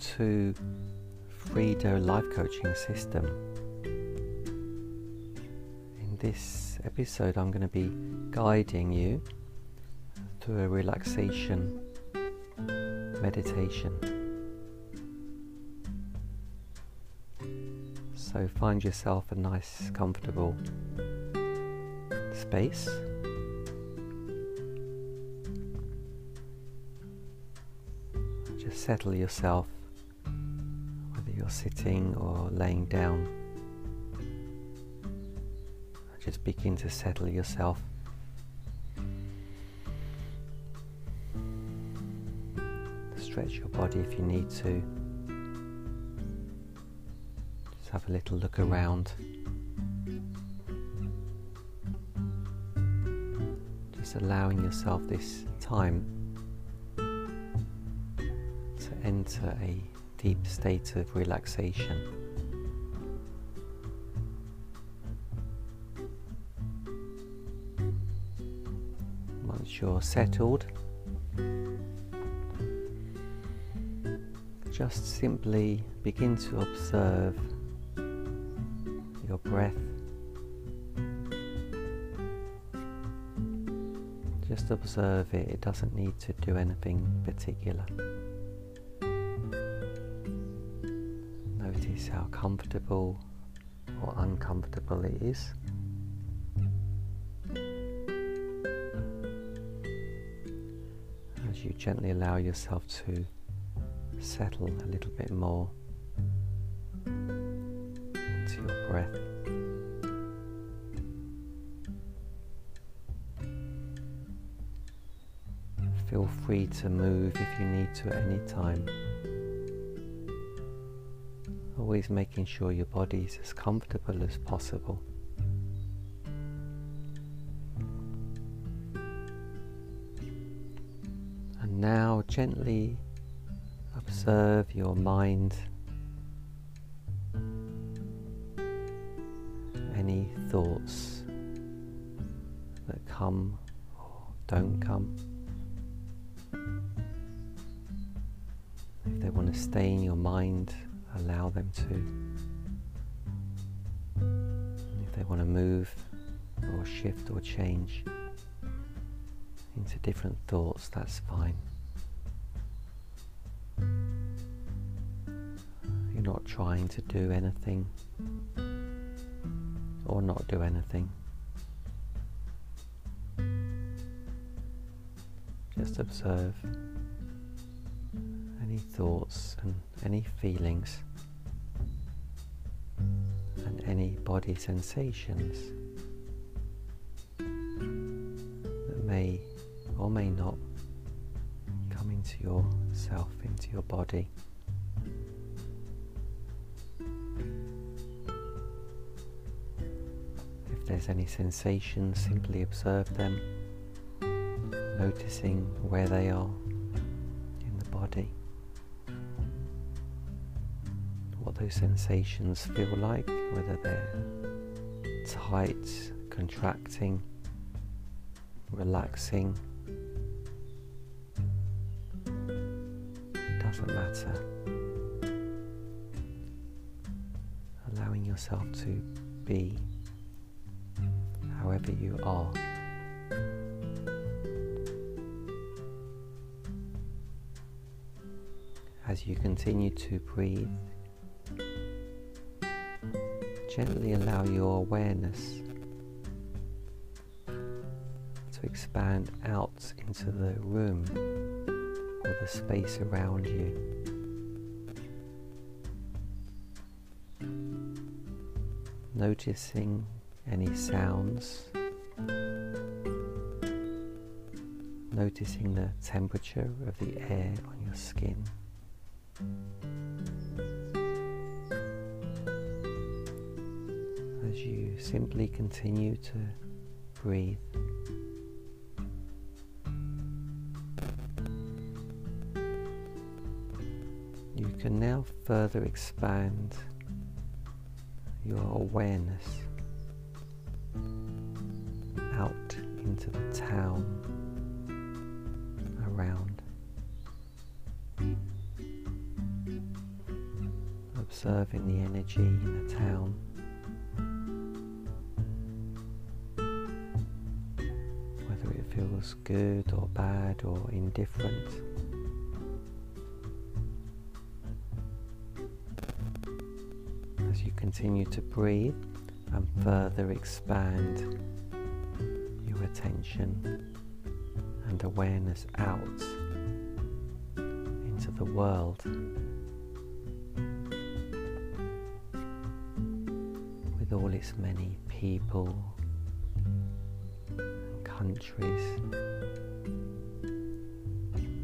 to Frida Life Coaching System. In this episode, I'm going to be guiding you through a relaxation meditation. So, find yourself a nice, comfortable space. Just settle yourself, you're sitting or laying down. Just begin to settle yourself. Stretch your body if you need to. Just have a little look around. Just allowing yourself this time to enter a deep state of relaxation. Once you're settled, just simply begin to observe your breath. Just observe it, it doesn't need to do anything particular. Comfortable or uncomfortable it is. As you gently allow yourself to settle a little bit more into your breath. Feel free to move if you need to at any time. Always making sure your body is as comfortable as possible. And now gently observe your mind. Any thoughts that come or don't come. If they want to stay in your mind, allow them to. If they want to move or shift or change into different thoughts, that's fine. You're not trying to do anything or not do anything. Just observe thoughts and any feelings and any body sensations that may or may not come into yourself, into your body. If there's any sensations, simply observe them, noticing where they are in the body. Those sensations feel like, whether they're tight, contracting, relaxing. It doesn't matter. Allowing yourself to be however you are. As you continue to breathe, gently allow your awareness to expand out into the room or the space around you. Noticing any sounds, noticing the temperature of the air on your skin. As you simply continue to breathe. You can now further expand your awareness out into the town around. observing the energy in the town. Good or bad or indifferent. As you continue to breathe and further expand your attention and awareness out into the world. With all its many people countries,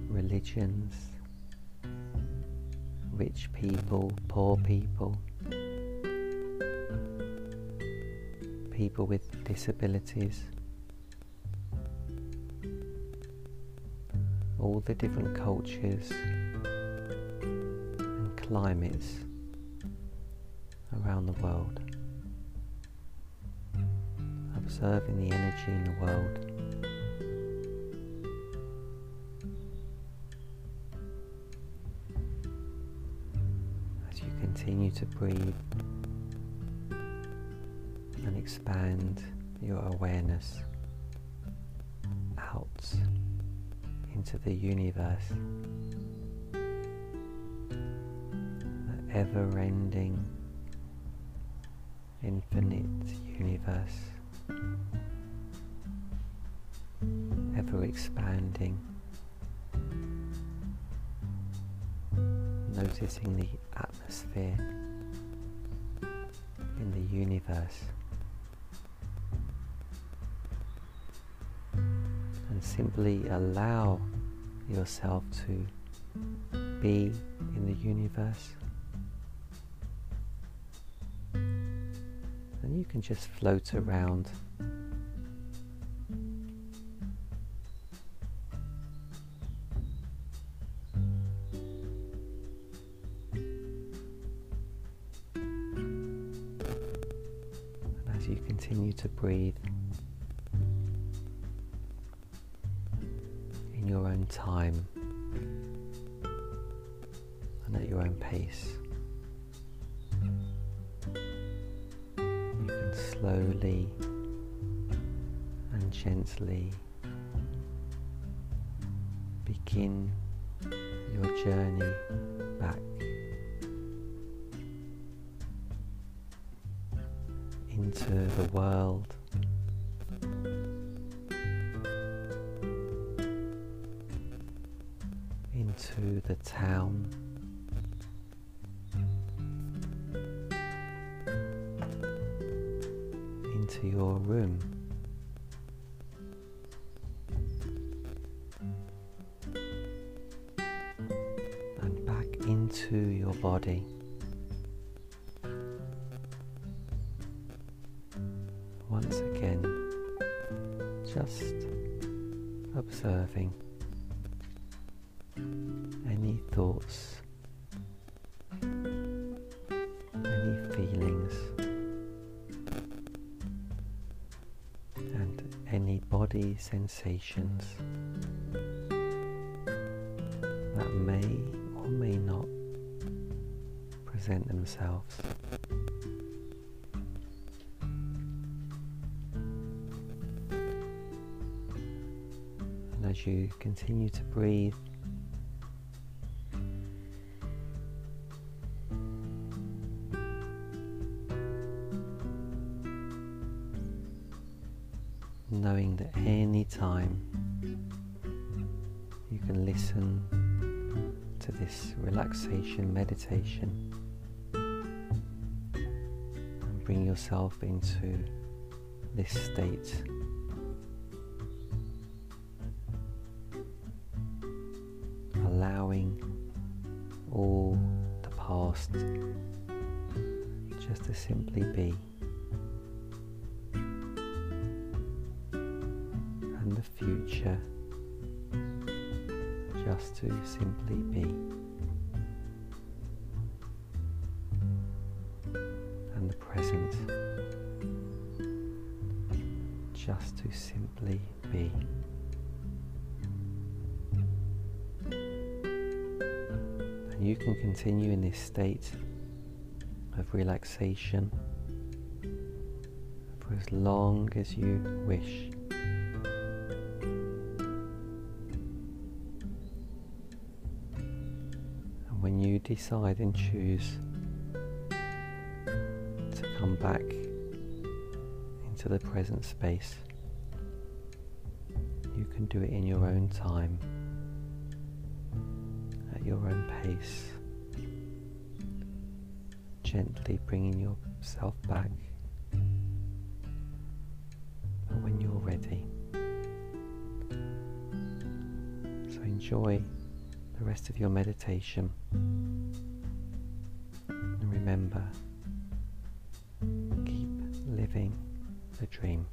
religions, rich people, poor people, people with disabilities. all the different cultures and climates around the world, observing the energy in the world. As you continue to breathe and expand your awareness out into the universe, the ever ending, infinite universe, ever expanding. Noticing the atmosphere in the universe. and simply allow yourself to be in the universe. You can just float around. And as you continue to breathe, in your own time and at your own pace. Slowly and gently begin your journey back into the world into the town. Into your room. And back into your body. Once again, just observing body sensations that may or may not present themselves. And as you continue to breathe, this relaxation meditation and bring yourself into this state. Allowing all the past just to simply be. and the future just to simply be. And the present just to simply be. And you can continue in this state of relaxation for as long as you wish. Decide and choose to come back into the present space, you can do it in your own time, at your own pace, gently bringing yourself back. But when you're ready, so enjoy the rest of your meditation remember, keep living the dream.